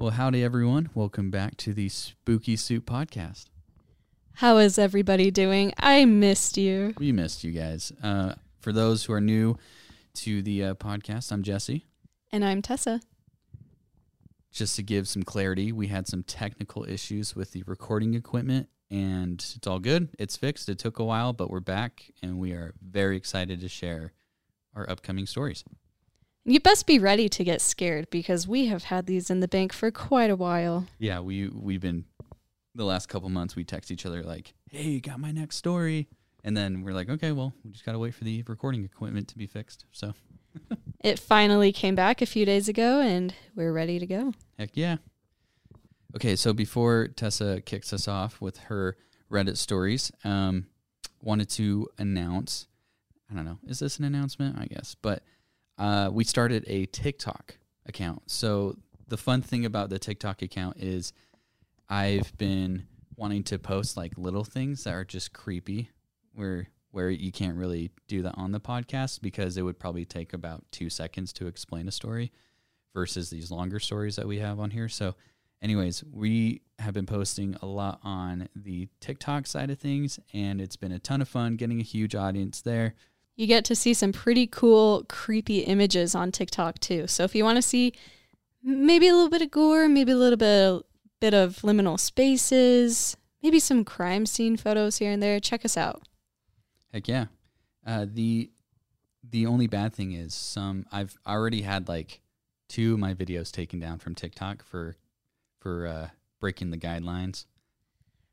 Well, howdy, everyone. Welcome back to the Spooky Soup Podcast. How is everybody doing? I missed you. We missed you guys. Uh, for those who are new to the uh, podcast, I'm Jesse. And I'm Tessa. Just to give some clarity, we had some technical issues with the recording equipment, and it's all good. It's fixed. It took a while, but we're back, and we are very excited to share our upcoming stories. You best be ready to get scared because we have had these in the bank for quite a while. Yeah, we we've been the last couple months. We text each other like, "Hey, got my next story," and then we're like, "Okay, well, we just gotta wait for the recording equipment to be fixed." So, It finally came back a few days ago and we're ready to go. heck yeah. Okay, so before Tessa kicks us off with her Reddit stories, um, wanted to announce. I don't know, is this an announcement? I guess, but uh, we started a TikTok account. So the fun thing about the TikTok account is I've been wanting to post like little things that are just creepy, where where you can't really do that on the podcast because it would probably take about two seconds to explain a story versus these longer stories that we have on here. So, anyways, we have been posting a lot on the TikTok side of things, and it's been a ton of fun getting a huge audience there. You get to see some pretty cool, creepy images on TikTok too. So if you want to see maybe a little bit of gore, maybe a little bit, bit of liminal spaces, maybe some crime scene photos here and there, check us out. Heck yeah. Uh, the the only bad thing is some I've already had like two of my videos taken down from TikTok for for uh, breaking the guidelines.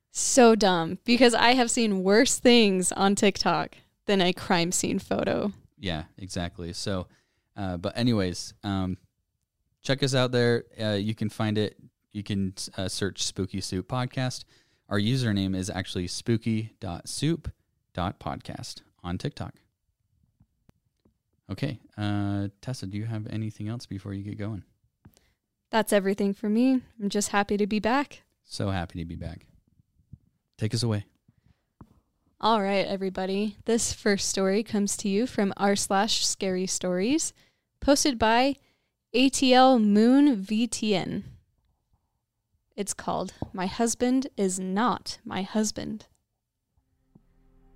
So dumb because I have seen worse things on TikTok than a crime scene photo. Yeah, exactly. So, uh, but anyways, um, check us out there. Uh, you can find it. You can uh, search Spooky Soup Podcast. Our username is actually spooky.soup.podcast on TikTok. Okay, uh, Tessa, do you have anything else before you get going? That's everything for me. I'm just happy to be back. So happy to be back. Take us away. All right, everybody. This first story comes to you from r slash scary stories, posted by ATL Moon VTN. It's called My Husband is Not My Husband.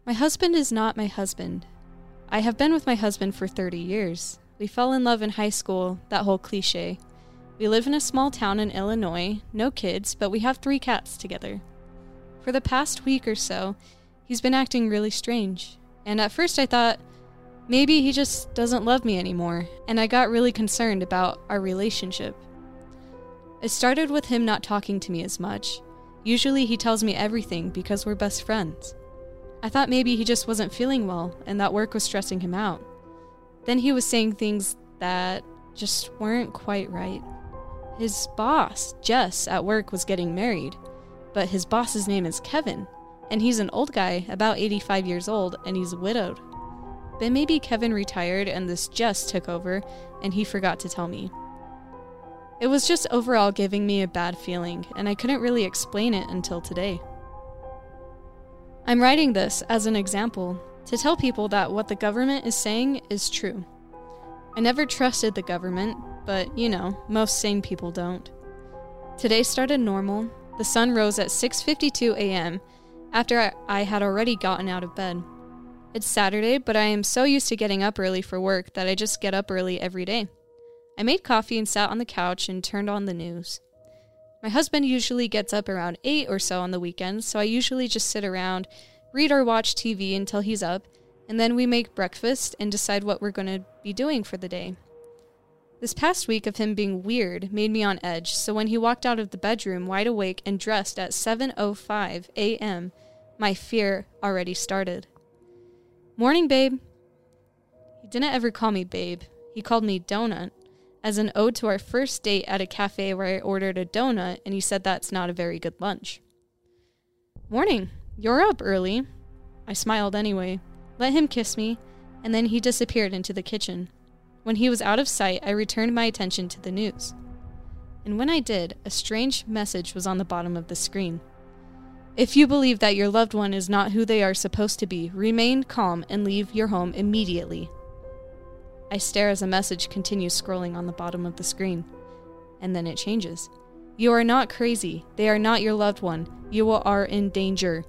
My husband is not my husband. I have been with my husband for 30 years. We fell in love in high school, that whole cliche. We live in a small town in Illinois, no kids, but we have three cats together. For the past week or so, he's been acting really strange. And at first I thought maybe he just doesn't love me anymore, and I got really concerned about our relationship. It started with him not talking to me as much. Usually he tells me everything because we're best friends. I thought maybe he just wasn't feeling well and that work was stressing him out. Then he was saying things that just weren't quite right. His boss, Jess, at work was getting married, but his boss's name is Kevin, and he's an old guy, about 85 years old, and he's widowed. But maybe Kevin retired and this Jess took over, and he forgot to tell me. It was just overall giving me a bad feeling, and I couldn't really explain it until today. I'm writing this as an example to tell people that what the government is saying is true. I never trusted the government, but you know, most sane people don't. Today started normal. The sun rose at 6:52 a.m. after I had already gotten out of bed. It's Saturday, but I am so used to getting up early for work that I just get up early every day. I made coffee and sat on the couch and turned on the news. My husband usually gets up around 8 or so on the weekends, so I usually just sit around, read or watch TV until he's up, and then we make breakfast and decide what we're going to be doing for the day. This past week of him being weird made me on edge, so when he walked out of the bedroom wide awake and dressed at 7:05 a.m., my fear already started. Morning, babe. He didn't ever call me babe. He called me donut as an ode to our first date at a cafe where I ordered a donut and he said that's not a very good lunch. Morning. You're up early. I smiled anyway, let him kiss me, and then he disappeared into the kitchen. When he was out of sight, I returned my attention to the news. And when I did, a strange message was on the bottom of the screen. If you believe that your loved one is not who they are supposed to be, remain calm and leave your home immediately. I stare as a message continues scrolling on the bottom of the screen, and then it changes. You are not crazy. They are not your loved one. You are in danger.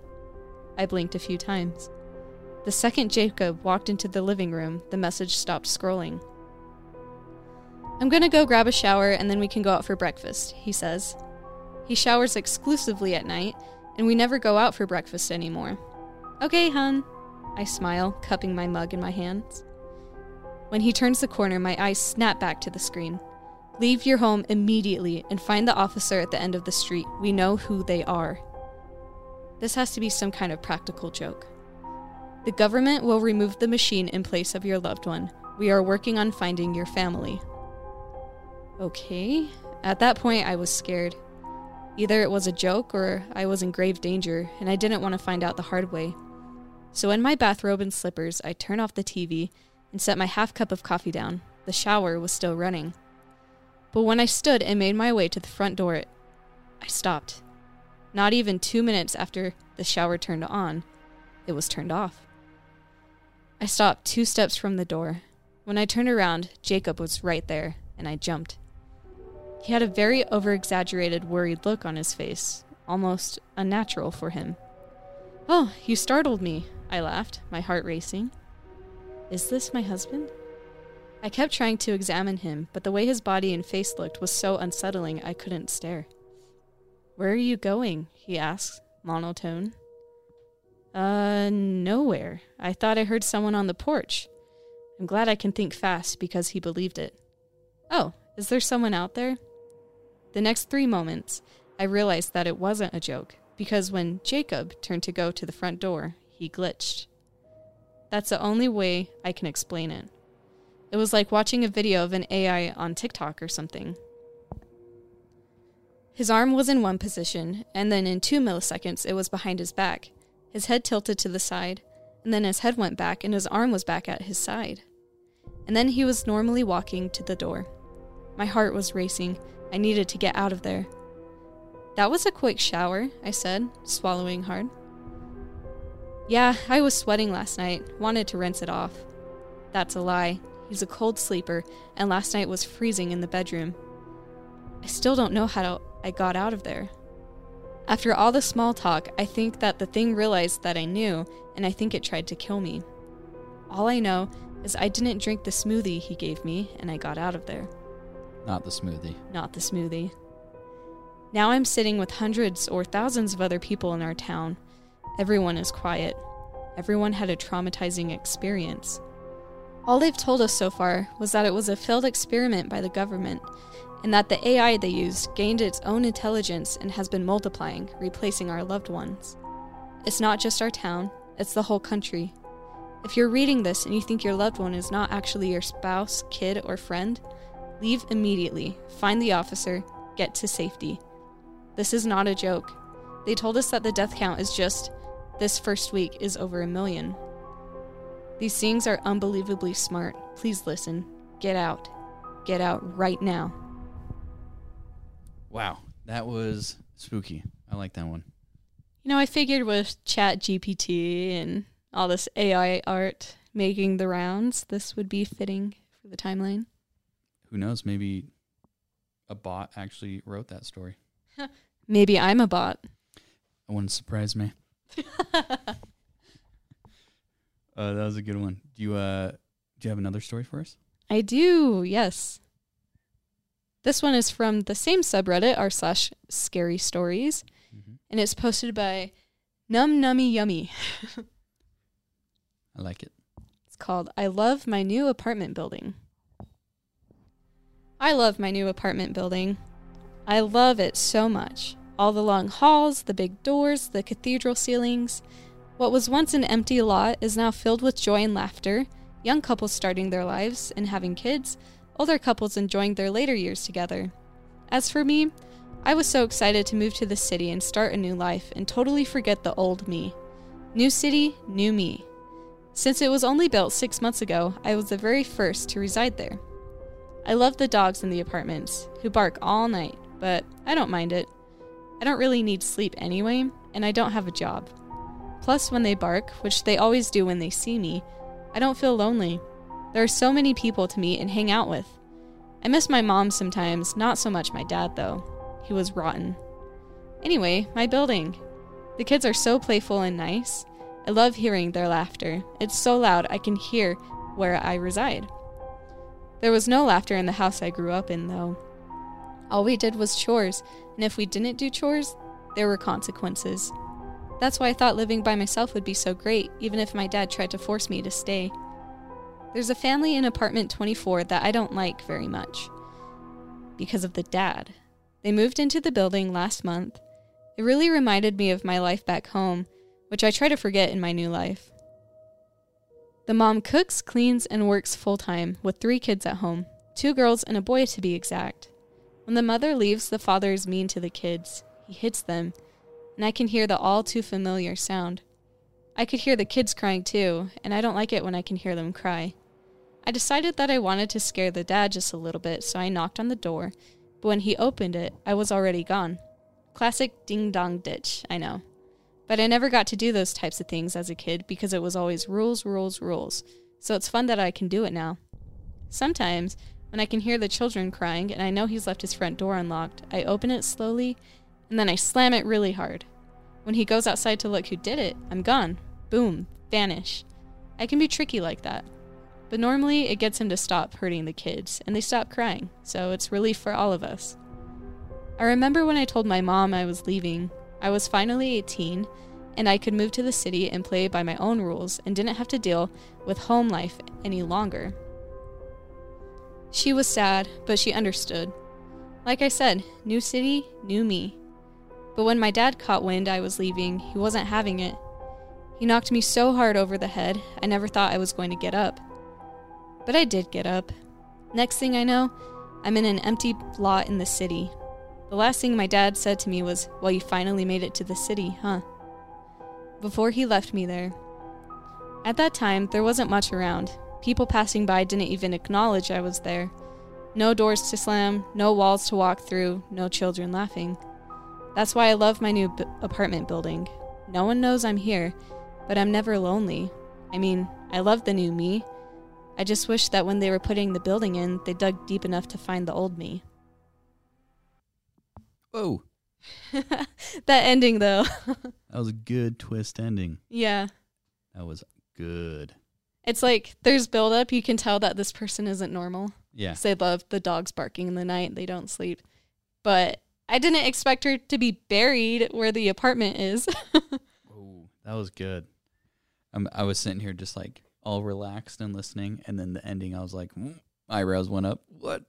I blinked a few times. The second Jacob walked into the living room, the message stopped scrolling. I'm gonna go grab a shower and then we can go out for breakfast, he says. He showers exclusively at night, and we never go out for breakfast anymore. Okay, hun. I smile, cupping my mug in my hands. When he turns the corner, my eyes snap back to the screen. Leave your home immediately and find the officer at the end of the street. We know who they are. This has to be some kind of practical joke. The government will remove the machine in place of your loved one. We are working on finding your family. Okay. At that point, I was scared. Either it was a joke or I was in grave danger, and I didn't want to find out the hard way. So, in my bathrobe and slippers, I turn off the TV and set my half cup of coffee down. The shower was still running. But when I stood and made my way to the front door, I stopped. Not even two minutes after the shower turned on, it was turned off. I stopped two steps from the door. When I turned around, Jacob was right there, and I jumped. He had a very over exaggerated, worried look on his face, almost unnatural for him. Oh, you startled me, I laughed, my heart racing. Is this my husband? I kept trying to examine him, but the way his body and face looked was so unsettling I couldn't stare. Where are you going? he asked, monotone. Uh, nowhere. I thought I heard someone on the porch. I'm glad I can think fast because he believed it. Oh, is there someone out there? The next three moments, I realized that it wasn't a joke because when Jacob turned to go to the front door, he glitched. That's the only way I can explain it. It was like watching a video of an AI on TikTok or something. His arm was in one position, and then in two milliseconds it was behind his back. His head tilted to the side, and then his head went back and his arm was back at his side. And then he was normally walking to the door. My heart was racing. I needed to get out of there. That was a quick shower, I said, swallowing hard. Yeah, I was sweating last night, wanted to rinse it off. That's a lie. He's a cold sleeper, and last night was freezing in the bedroom. I still don't know how I got out of there. After all the small talk, I think that the thing realized that I knew, and I think it tried to kill me. All I know is I didn't drink the smoothie he gave me, and I got out of there. Not the smoothie. Not the smoothie. Now I'm sitting with hundreds or thousands of other people in our town, Everyone is quiet. Everyone had a traumatizing experience. All they've told us so far was that it was a failed experiment by the government, and that the AI they used gained its own intelligence and has been multiplying, replacing our loved ones. It's not just our town, it's the whole country. If you're reading this and you think your loved one is not actually your spouse, kid, or friend, leave immediately, find the officer, get to safety. This is not a joke. They told us that the death count is just this first week is over a million. These things are unbelievably smart. Please listen. Get out. Get out right now. Wow, that was spooky. I like that one. You know, I figured with Chat GPT and all this AI art making the rounds, this would be fitting for the timeline. Who knows? Maybe a bot actually wrote that story. Maybe I'm a bot. That wouldn't surprise me. uh, that was a good one. Do you uh do you have another story for us? I do, yes. This one is from the same subreddit, r slash scary stories, mm-hmm. and it's posted by Num Nummy Yummy. I like it. It's called I Love My New Apartment Building. I love my new apartment building. I love it so much. All the long halls, the big doors, the cathedral ceilings. What was once an empty lot is now filled with joy and laughter, young couples starting their lives and having kids, older couples enjoying their later years together. As for me, I was so excited to move to the city and start a new life and totally forget the old me. New city, new me. Since it was only built six months ago, I was the very first to reside there. I love the dogs in the apartments, who bark all night, but I don't mind it. I don't really need sleep anyway, and I don't have a job. Plus, when they bark, which they always do when they see me, I don't feel lonely. There are so many people to meet and hang out with. I miss my mom sometimes, not so much my dad though. He was rotten. Anyway, my building. The kids are so playful and nice. I love hearing their laughter. It's so loud I can hear where I reside. There was no laughter in the house I grew up in, though. All we did was chores, and if we didn't do chores, there were consequences. That's why I thought living by myself would be so great, even if my dad tried to force me to stay. There's a family in apartment 24 that I don't like very much because of the dad. They moved into the building last month. It really reminded me of my life back home, which I try to forget in my new life. The mom cooks, cleans, and works full time with three kids at home two girls and a boy to be exact. When the mother leaves, the father is mean to the kids. He hits them, and I can hear the all too familiar sound. I could hear the kids crying too, and I don't like it when I can hear them cry. I decided that I wanted to scare the dad just a little bit, so I knocked on the door, but when he opened it, I was already gone. Classic ding dong ditch, I know. But I never got to do those types of things as a kid because it was always rules, rules, rules. So it's fun that I can do it now. Sometimes, when I can hear the children crying and I know he's left his front door unlocked, I open it slowly and then I slam it really hard. When he goes outside to look who did it, I'm gone. Boom, vanish. I can be tricky like that. But normally it gets him to stop hurting the kids, and they stop crying, so it's relief for all of us. I remember when I told my mom I was leaving, I was finally 18, and I could move to the city and play by my own rules and didn't have to deal with home life any longer. She was sad, but she understood. Like I said, new city, new me. But when my dad caught wind I was leaving, he wasn't having it. He knocked me so hard over the head, I never thought I was going to get up. But I did get up. Next thing I know, I'm in an empty lot in the city. The last thing my dad said to me was, Well, you finally made it to the city, huh? Before he left me there. At that time, there wasn't much around. People passing by didn't even acknowledge I was there. No doors to slam, no walls to walk through, no children laughing. That's why I love my new b- apartment building. No one knows I'm here, but I'm never lonely. I mean, I love the new me. I just wish that when they were putting the building in, they dug deep enough to find the old me. Whoa. that ending, though. That was a good twist ending. yeah. That was good. It's like there's buildup. You can tell that this person isn't normal. Yeah. They love the dogs barking in the night. They don't sleep. But I didn't expect her to be buried where the apartment is. Oh, that was good. Um, I was sitting here just like all relaxed and listening, and then the ending, I was like, mm, eyebrows went up. What?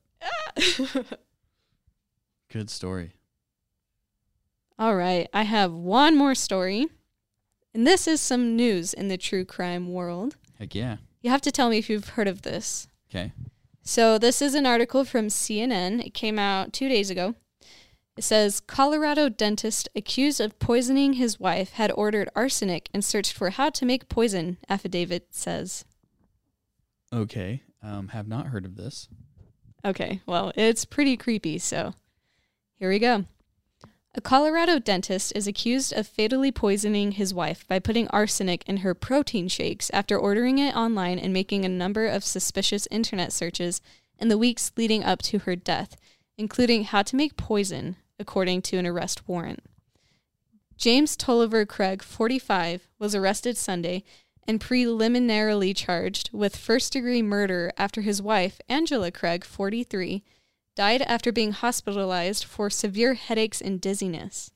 Good story. All right. I have one more story. And this is some news in the true crime world. Heck yeah. You have to tell me if you've heard of this. Okay. So, this is an article from CNN. It came out two days ago. It says Colorado dentist accused of poisoning his wife had ordered arsenic and searched for how to make poison, affidavit says. Okay. Um, have not heard of this. Okay, well, it's pretty creepy, so here we go. A Colorado dentist is accused of fatally poisoning his wife by putting arsenic in her protein shakes after ordering it online and making a number of suspicious internet searches in the weeks leading up to her death, including how to make poison, according to an arrest warrant. James Tolliver Craig, 45, was arrested Sunday and preliminarily charged with first degree murder after his wife, Angela Craig, 43, died after being hospitalized for severe headaches and dizziness.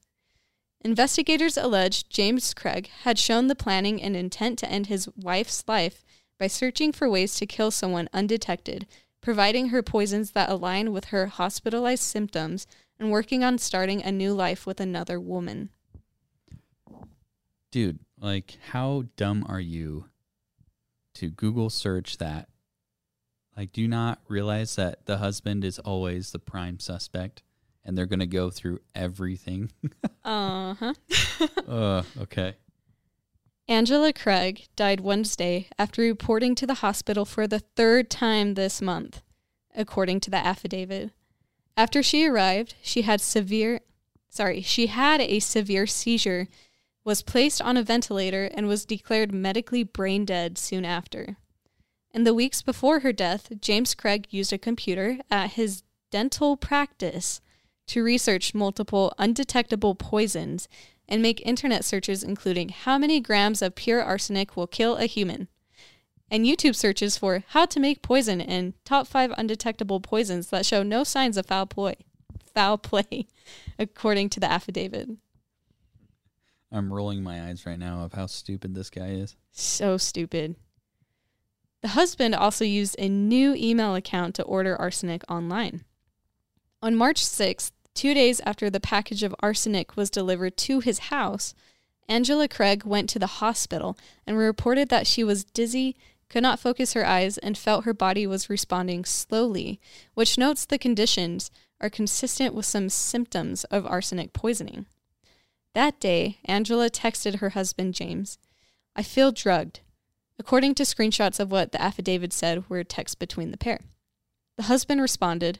Investigators allege James Craig had shown the planning and intent to end his wife's life by searching for ways to kill someone undetected, providing her poisons that align with her hospitalized symptoms, and working on starting a new life with another woman. Dude, like, how dumb are you to Google search that? Like, do you not realize that the husband is always the prime suspect and they're going to go through everything? Uh huh. uh, okay. Angela Craig died Wednesday after reporting to the hospital for the third time this month, according to the affidavit. After she arrived, she had severe sorry, she had a severe seizure, was placed on a ventilator and was declared medically brain dead soon after. In the weeks before her death, James Craig used a computer at his dental practice to research multiple undetectable poisons and make internet searches including how many grams of pure arsenic will kill a human, and YouTube searches for how to make poison and top five undetectable poisons that show no signs of foul play, foul play, according to the affidavit. I'm rolling my eyes right now of how stupid this guy is. So stupid. The husband also used a new email account to order arsenic online. On March 6th, two days after the package of arsenic was delivered to his house, Angela Craig went to the hospital and reported that she was dizzy, could not focus her eyes, and felt her body was responding slowly, which notes the conditions are consistent with some symptoms of arsenic poisoning. That day, Angela texted her husband, James, I feel drugged. According to screenshots of what the affidavit said were texts between the pair. The husband responded,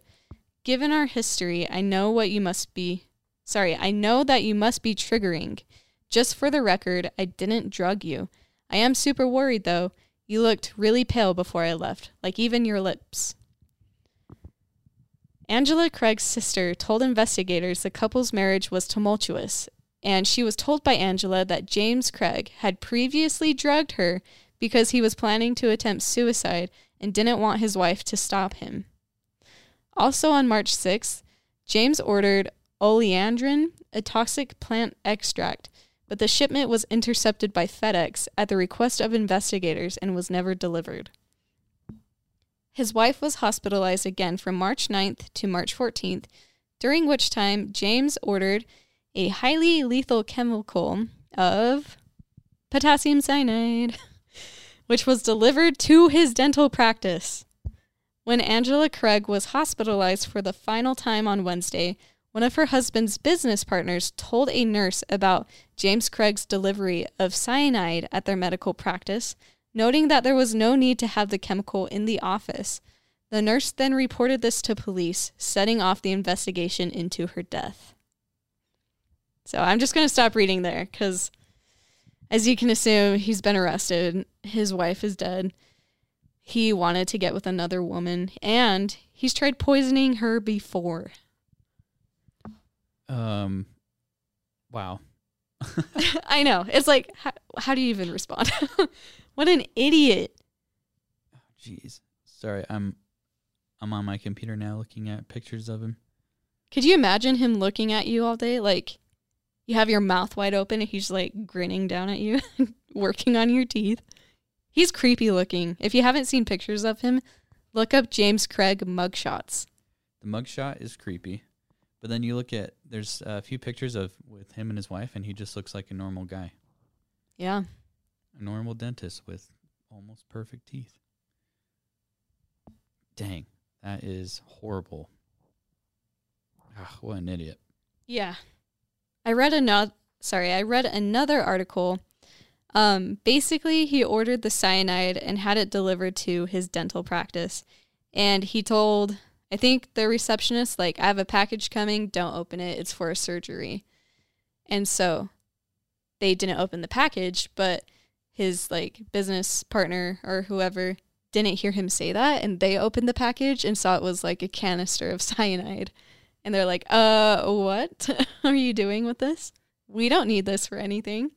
Given our history, I know what you must be. Sorry, I know that you must be triggering. Just for the record, I didn't drug you. I am super worried though. You looked really pale before I left, like even your lips. Angela Craig's sister told investigators the couple's marriage was tumultuous, and she was told by Angela that James Craig had previously drugged her because he was planning to attempt suicide and didn't want his wife to stop him. Also on March 6th, James ordered oleandrin, a toxic plant extract, but the shipment was intercepted by FedEx at the request of investigators and was never delivered. His wife was hospitalized again from March 9th to March 14th, during which time James ordered a highly lethal chemical of potassium cyanide, which was delivered to his dental practice. When Angela Craig was hospitalized for the final time on Wednesday, one of her husband's business partners told a nurse about James Craig's delivery of cyanide at their medical practice, noting that there was no need to have the chemical in the office. The nurse then reported this to police, setting off the investigation into her death. So I'm just going to stop reading there because, as you can assume, he's been arrested. His wife is dead. He wanted to get with another woman, and he's tried poisoning her before. Um, wow. I know. It's like, how, how do you even respond? what an idiot. Jeez. Sorry, I'm I'm on my computer now looking at pictures of him. Could you imagine him looking at you all day? Like, you have your mouth wide open and he's like grinning down at you, working on your teeth. He's creepy looking. If you haven't seen pictures of him, look up James Craig mugshots. The mugshot is creepy, but then you look at there's a few pictures of with him and his wife, and he just looks like a normal guy, Yeah. a normal dentist with almost perfect teeth. Dang, that is horrible. Ah, what an idiot. Yeah. I read another sorry, I read another article. Um basically he ordered the cyanide and had it delivered to his dental practice. And he told I think the receptionist like I have a package coming, don't open it. It's for a surgery. And so they didn't open the package, but his like business partner or whoever didn't hear him say that and they opened the package and saw it was like a canister of cyanide. And they're like, uh, what are you doing with this? We don't need this for anything.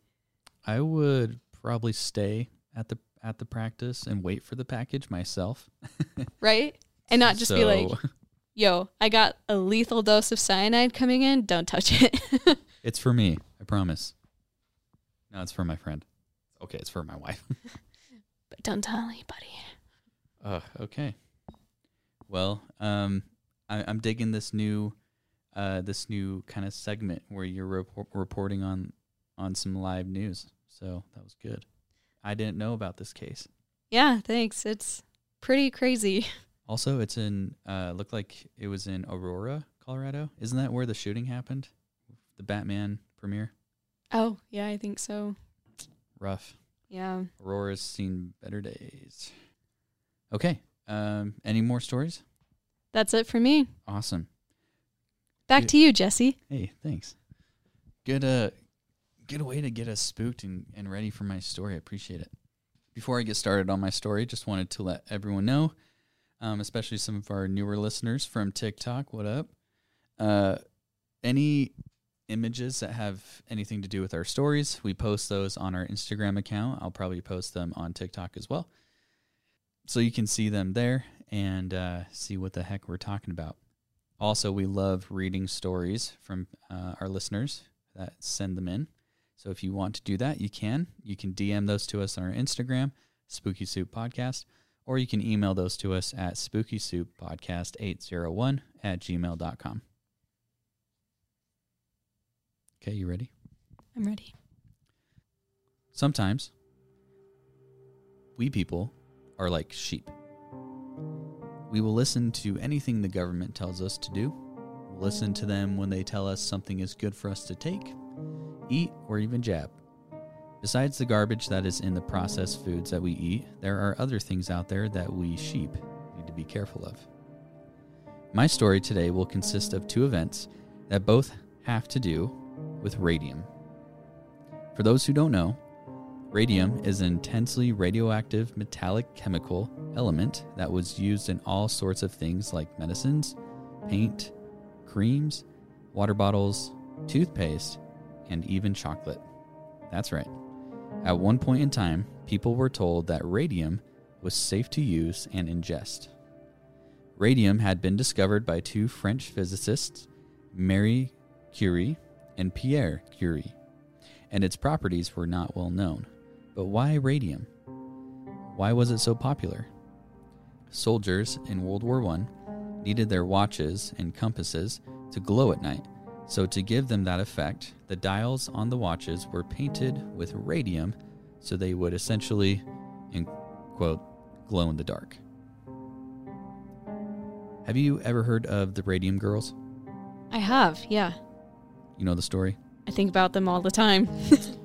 I would probably stay at the at the practice and wait for the package myself. Right? And not just be like, yo, I got a lethal dose of cyanide coming in. Don't touch it. it's for me, I promise. No, it's for my friend. Okay, it's for my wife. but don't tell anybody. Uh, okay. Well, um, I, I'm digging this new, uh, this new kind of segment where you're repor- reporting on on some live news. So that was good. I didn't know about this case. Yeah, thanks. It's pretty crazy. Also, it's in uh, looked like it was in Aurora, Colorado. Isn't that where the shooting happened? The Batman premiere. Oh, yeah, I think so. Rough. Yeah. Aurora's seen better days. Okay. Um, any more stories? That's it for me. Awesome. Back Yeah. to you, Jesse. Hey, thanks. Good uh good way to get us spooked and, and ready for my story. I appreciate it. Before I get started on my story, just wanted to let everyone know, um, especially some of our newer listeners from TikTok, what up? Uh any images that have anything to do with our stories, we post those on our Instagram account. I'll probably post them on TikTok as well. So you can see them there and uh, see what the heck we're talking about. Also, we love reading stories from uh, our listeners that send them in. So if you want to do that, you can. You can DM those to us on our Instagram, Spooky Soup Podcast, or you can email those to us at spookysouppodcast801 at gmail.com. Okay, you ready? I'm ready. Sometimes we people are like sheep. We will listen to anything the government tells us to do. Listen to them when they tell us something is good for us to take, eat, or even jab. Besides the garbage that is in the processed foods that we eat, there are other things out there that we sheep need to be careful of. My story today will consist of two events that both have to do with radium. For those who don't know, radium is an intensely radioactive metallic chemical element that was used in all sorts of things like medicines, paint, creams, water bottles, toothpaste, and even chocolate. That's right. At one point in time, people were told that radium was safe to use and ingest. Radium had been discovered by two French physicists, Marie Curie and Pierre Curie, and its properties were not well known. But why radium? Why was it so popular? Soldiers in World War I needed their watches and compasses to glow at night, so to give them that effect, the dials on the watches were painted with radium so they would essentially, in quote, glow in the dark. Have you ever heard of the Radium Girls? I have, yeah. You know the story? I think about them all the time. It's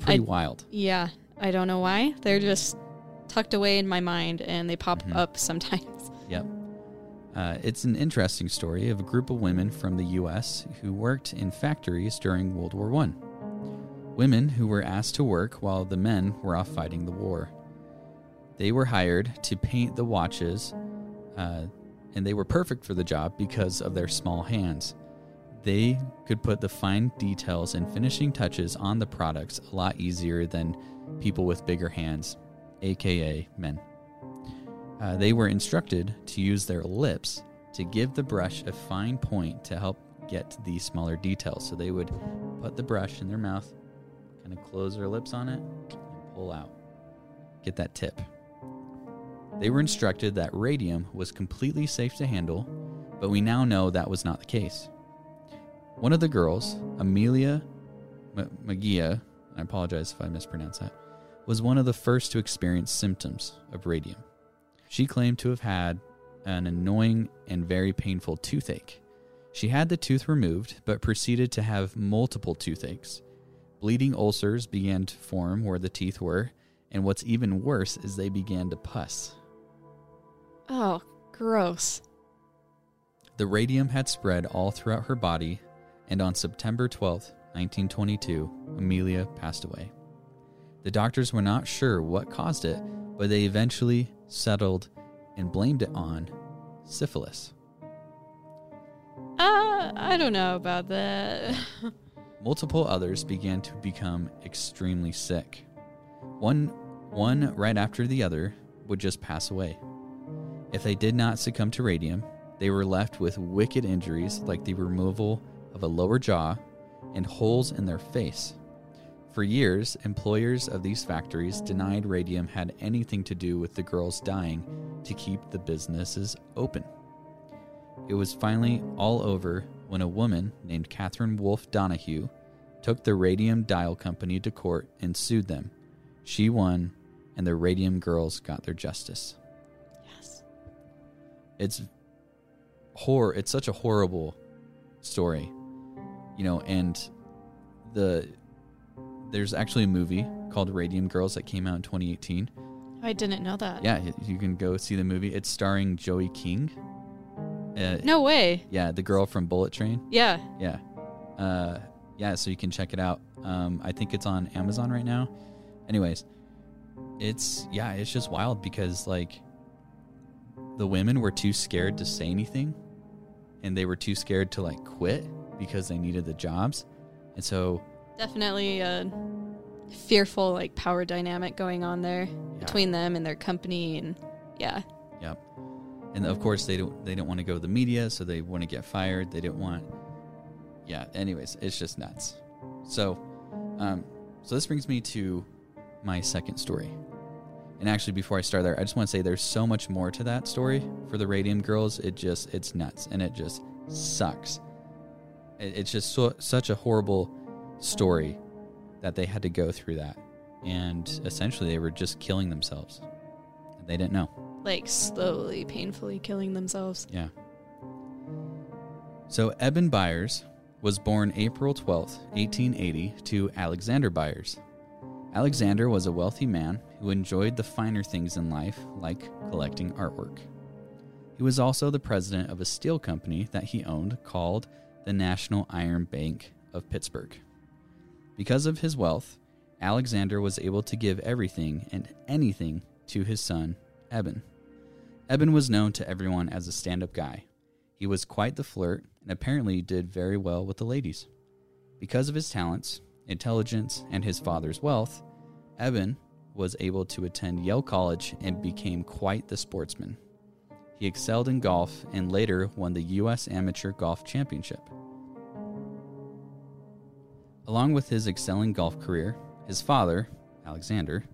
pretty I- wild. yeah, I don't know why. They're just tucked away in my mind and they pop Mhm. up sometimes. Yep. Uh, it's an interesting story of a group of women from the U.S. who worked in factories during World War I. Women who were asked to work while the men were off fighting the war. They were hired to paint the watches, uh, and they were perfect for the job because of their small hands. They could put the fine details and finishing touches on the products a lot easier than people with bigger hands, aka men. Uh, they were instructed to use their lips to give the brush a fine point to help get these smaller details. So they would put the brush in their mouth, kind of close their lips on it, and pull out. Get that tip. They were instructed that radium was completely safe to handle, but we now know that was not the case. One of the girls, Amelia M- Maggia, I apologize if I mispronounce that, was one of the first to experience symptoms of radium. She claimed to have had an annoying and very painful toothache. She had the tooth removed, but proceeded to have multiple toothaches. Bleeding ulcers began to form where the teeth were, and what's even worse is they began to pus. Oh, gross. The radium had spread all throughout her body, and on September 12th, 1922, Amelia passed away. The doctors were not sure what caused it, but they eventually settled and blamed it on syphilis. Uh, I don't know about that. Multiple others began to become extremely sick. One, one right after the other would just pass away. If they did not succumb to radium, they were left with wicked injuries like the removal of a lower jaw and holes in their face. For years, employers of these factories denied radium had anything to do with the girls dying to keep the businesses open. It was finally all over when a woman named Catherine Wolfe Donohue took the Radium Dial Company to court and sued them. She won, and the Radium girls got their justice. yes. It's horror. It's such a horrible story, you know. And the there's actually a movie called Radium Girls that came out in 2018. I didn't know that. Yeah, you can go see the movie. It's starring Joey King. Uh, No way. Yeah, the girl from Bullet Train. Yeah. Yeah. Uh, yeah, so you can check it out. Um, I think it's on Amazon right now. Anyways, it's, yeah, it's just wild because, like, the women were too scared to say anything and they were too scared to, like, quit because they needed the jobs. And so Definitely a fearful like power dynamic going on there yeah, between them and their company and yeah. Yep. And of course they don't they don't want to go to the media, so they want to get fired. They didn't want Yeah, anyways, it's just nuts. So um so this brings me to my second story. And actually before I start there, I just want to say there's so much more to that story for the Radium Girls. It just it's nuts and it just sucks. It, it's just so, such a horrible story that they had to go through that. And essentially they were just killing themselves. They didn't know. Like slowly, painfully killing themselves. Yeah. So Eben Byers was born April 12th, 1880, to Alexander Byers. Alexander was a wealthy man who enjoyed the finer things in life, like collecting artwork. He was also the president of a steel company that he owned called the National Iron Bank of Pittsburgh. Because of his wealth, Alexander was able to give everything and anything to his son, Eben. Eben was known to everyone as a stand up guy. He was quite the flirt and apparently did very well with the ladies. Because of his talents, intelligence, and his father's wealth, Eben was able to attend Yale College and became quite the sportsman. He excelled in golf and later won the U.S. Amateur Golf Championship. Along with his excelling golf career, his father, Alexander,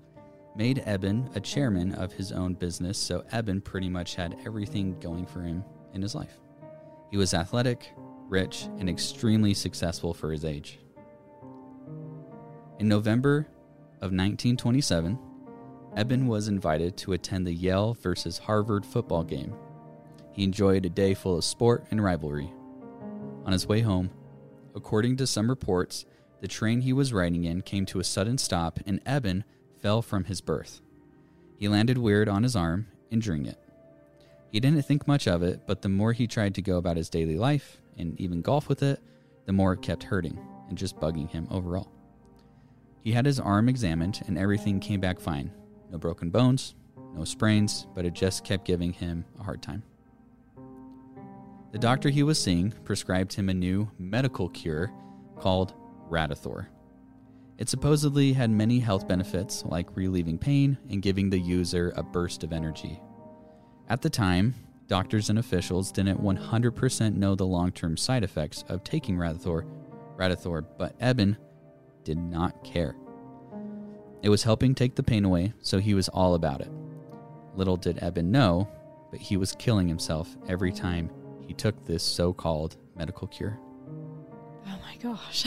made Eben a chairman of his own business, so Eben pretty much had everything going for him in his life. He was athletic, rich, and extremely successful for his age. In November of 1927, Eben was invited to attend the Yale versus Harvard football game. He enjoyed a day full of sport and rivalry. On his way home, according to some reports, the train he was riding in came to a sudden stop and Eben fell from his berth. He landed weird on his arm, injuring it. He didn't think much of it, but the more he tried to go about his daily life and even golf with it, the more it kept hurting and just bugging him overall. He had his arm examined and everything came back fine. No broken bones, no sprains, but it just kept giving him a hard time. The doctor he was seeing prescribed him a new medical cure called Radithor. It supposedly had many health benefits like relieving pain and giving the user a burst of energy. At the time, doctors and officials didn't 100% know the long-term side effects of taking Radithor, Radithor, but Eben did not care. It was helping take the pain away, so he was all about it. Little did Eben know, but he was killing himself every time he took this so-called medical cure. Oh my gosh.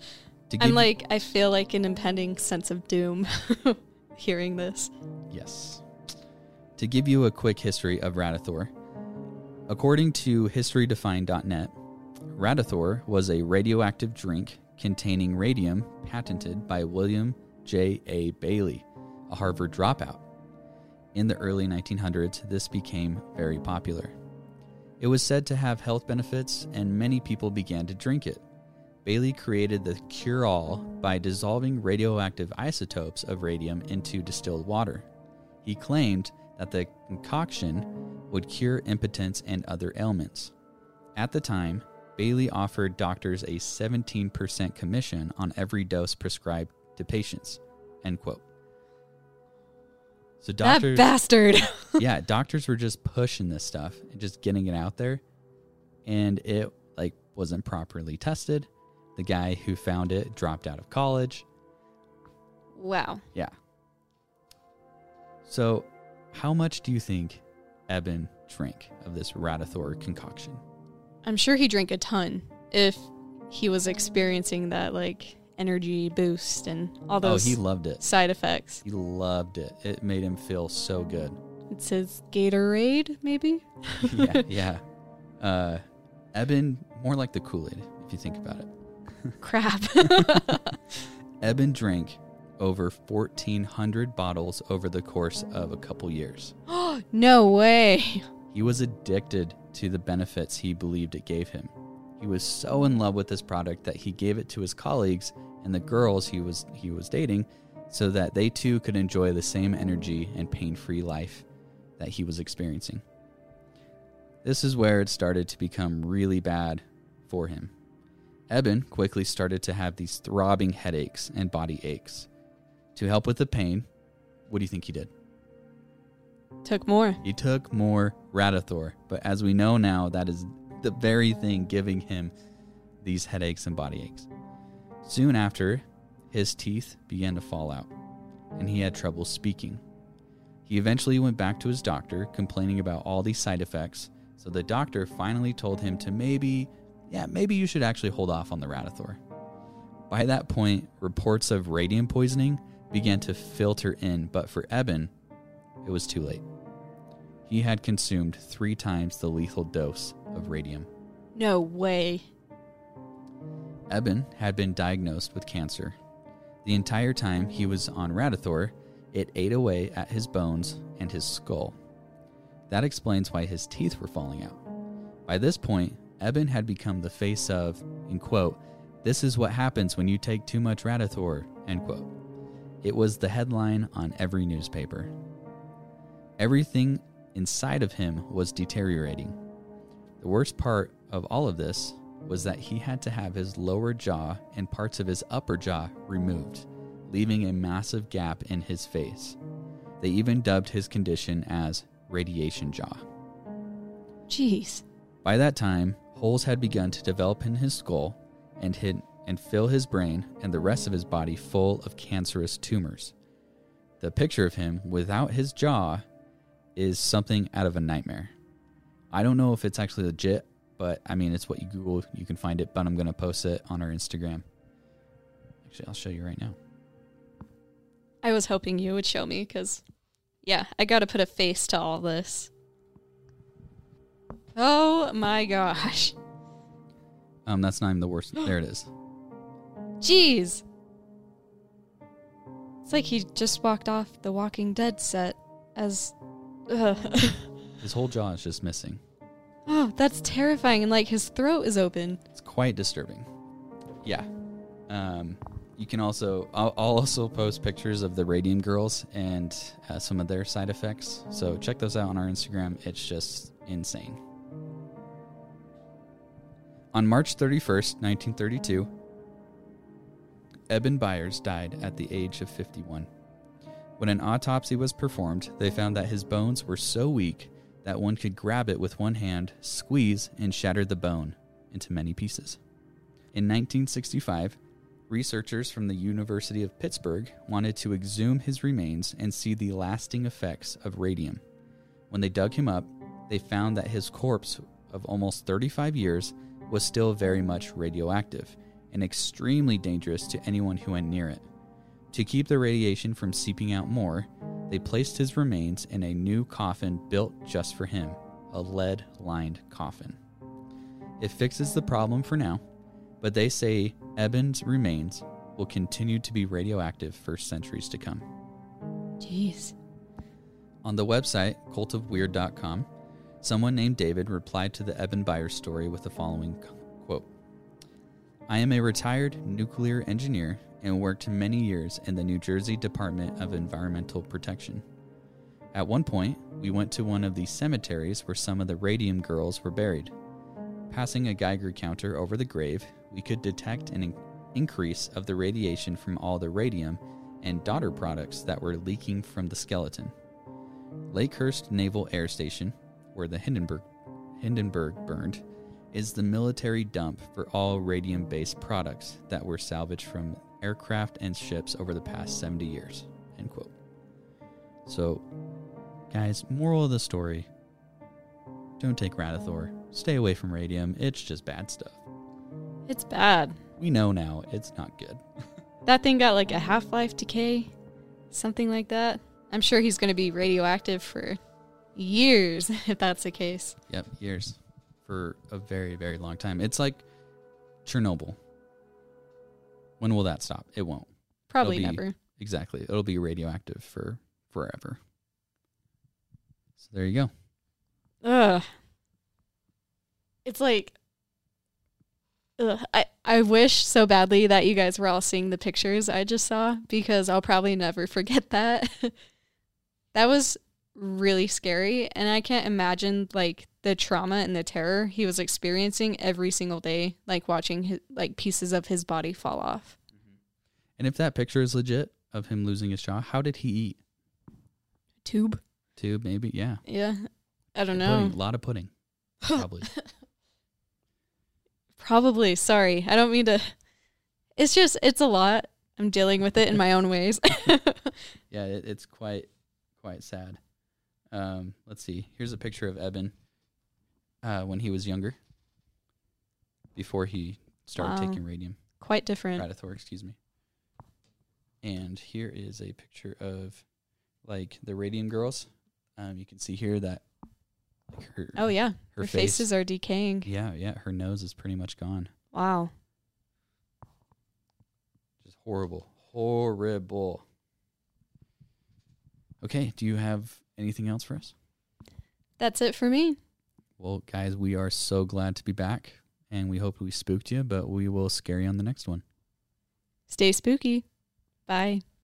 I'm like, I feel like an impending sense of doom hearing this. Yes. To give you a quick history of Radithor, according to historydefined.net, Radithor was a radioactive drink containing radium patented by William J. A. Bailey, a Harvard dropout. In the early 1900s, this became very popular. It was said to have health benefits, and many people began to drink it. Bailey created the cure all by dissolving radioactive isotopes of radium into distilled water. He claimed that the concoction would cure impotence and other ailments. At the time, Bailey offered doctors a 17% commission on every dose prescribed to patients. End quote. So doctors That bastard. yeah, doctors were just pushing this stuff and just getting it out there, and it like wasn't properly tested. The guy who found it dropped out of college. wow. Yeah. So, how much do you think Eben drank of this Radithor concoction? I'm sure he drank a ton if he was experiencing that like energy boost and all those oh, he loved it. side effects. He loved it. It made him feel so good. It says Gatorade, maybe? yeah, yeah. Uh, Eben, more like the Kool Aid, if you think about it. Crap. Eben drank over 1,400 bottles over the course of a couple years. no way. He was addicted to the benefits he believed it gave him. He was so in love with this product that he gave it to his colleagues and the girls he was he was dating so that they too could enjoy the same energy and pain-free life that he was experiencing. This is where it started to become really bad for him. Eben quickly started to have these throbbing headaches and body aches. To help with the pain, what do you think he did? Took more. He took more Radithor, but as we know now, that is the very thing giving him these headaches and body aches. Soon after, his teeth began to fall out, and he had trouble speaking. He eventually went back to his doctor, complaining about all these side effects. So the doctor finally told him to maybe, yeah, maybe you should actually hold off on the Radithor. By that point, reports of radium poisoning began to filter in, but for Eben, it was too late. He had consumed three times the lethal dose of radium. No way. Eben had been diagnosed with cancer. The entire time he was on Radithor, it ate away at his bones and his skull. That explains why his teeth were falling out. By this point, Eben had become the face of, in quote, this is what happens when you take too much Radithor, end quote. It was the headline on every newspaper. Everything inside of him was deteriorating. The worst part of all of this was that he had to have his lower jaw and parts of his upper jaw removed, leaving a massive gap in his face. They even dubbed his condition as radiation jaw. Jeez. By that time, holes had begun to develop in his skull and hid and fill his brain and the rest of his body full of cancerous tumors. The picture of him without his jaw is something out of a nightmare. I don't know if it's actually legit, but I mean, it's what you Google, you can find it, but I'm going to post it on our Instagram. Actually, I'll show you right now. I was hoping you would show me because, yeah, I got to put a face to all this. Oh my gosh. Um, that's not even the worst. there it is. Jeez. It's like he just walked off the Walking Dead set as. His whole jaw is just missing. oh, that's terrifying. And like his throat is open. It's quite disturbing. Yeah. Um, you can also, I'll, I'll also post pictures of the Radium Girls and uh, some of their side effects. So check those out on our Instagram. It's just insane. On March 31st, 1932, Eben Byers died at the age of 51. When an autopsy was performed, they found that his bones were so weak that one could grab it with one hand, squeeze, and shatter the bone into many pieces. In 1965, researchers from the University of Pittsburgh wanted to exhume his remains and see the lasting effects of radium. When they dug him up, they found that his corpse of almost 35 years was still very much radioactive and extremely dangerous to anyone who went near it. To keep the radiation from seeping out more, they placed his remains in a new coffin built just for him, a lead lined coffin. It fixes the problem for now, but they say Eben's remains will continue to be radioactive for centuries to come. Jeez. On the website, cultofweird.com, someone named David replied to the Eben Byers story with the following quote I am a retired nuclear engineer and worked many years in the New Jersey Department of Environmental Protection. At one point, we went to one of the cemeteries where some of the radium girls were buried. Passing a Geiger counter over the grave, we could detect an in- increase of the radiation from all the radium and daughter products that were leaking from the skeleton. Lakehurst Naval Air Station, where the Hindenburg, Hindenburg burned, is the military dump for all radium based products that were salvaged from aircraft and ships over the past 70 years. End quote. So, guys, moral of the story don't take Radithor. Stay away from radium. It's just bad stuff. It's bad. We know now it's not good. That thing got like a half life decay, something like that. I'm sure he's going to be radioactive for years if that's the case. Yep, years for a very, very long time. It's like Chernobyl. When will that stop? It won't. Probably It'll be- never. Exactly. It'll be radioactive for forever. So there you go. Ugh. It's like, ugh. I, I wish so badly that you guys were all seeing the pictures I just saw because I'll probably never forget that. that was really scary. And I can't imagine like the trauma and the terror he was experiencing every single day, like watching his, like pieces of his body fall off. Mm-hmm. And if that picture is legit of him losing his jaw, how did he eat? Tube. Tube, maybe. Yeah. Yeah. I don't Pudding, know. a lot of pudding. Probably. Probably. Sorry. I don't mean to. It's just, it's a lot. I'm dealing with it in my own ways. yeah, it, it's quite quite sad. Um, let's see. Here's a picture of Eben uh, when he was younger, before he started Wow. taking radium. Quite different. Radithor, excuse me. And here is a picture of like the radium girls. Um, you can see here that like her Oh, yeah. her Their face. faces are decaying. yeah, yeah, her nose is pretty much gone. Wow. Just horrible, horrible. Okay, do you have anything else for us? That's it for me. Well, guys, we are so glad to be back, and we hope we spooked you, but we will scare you on the next one. Stay spooky. Bye.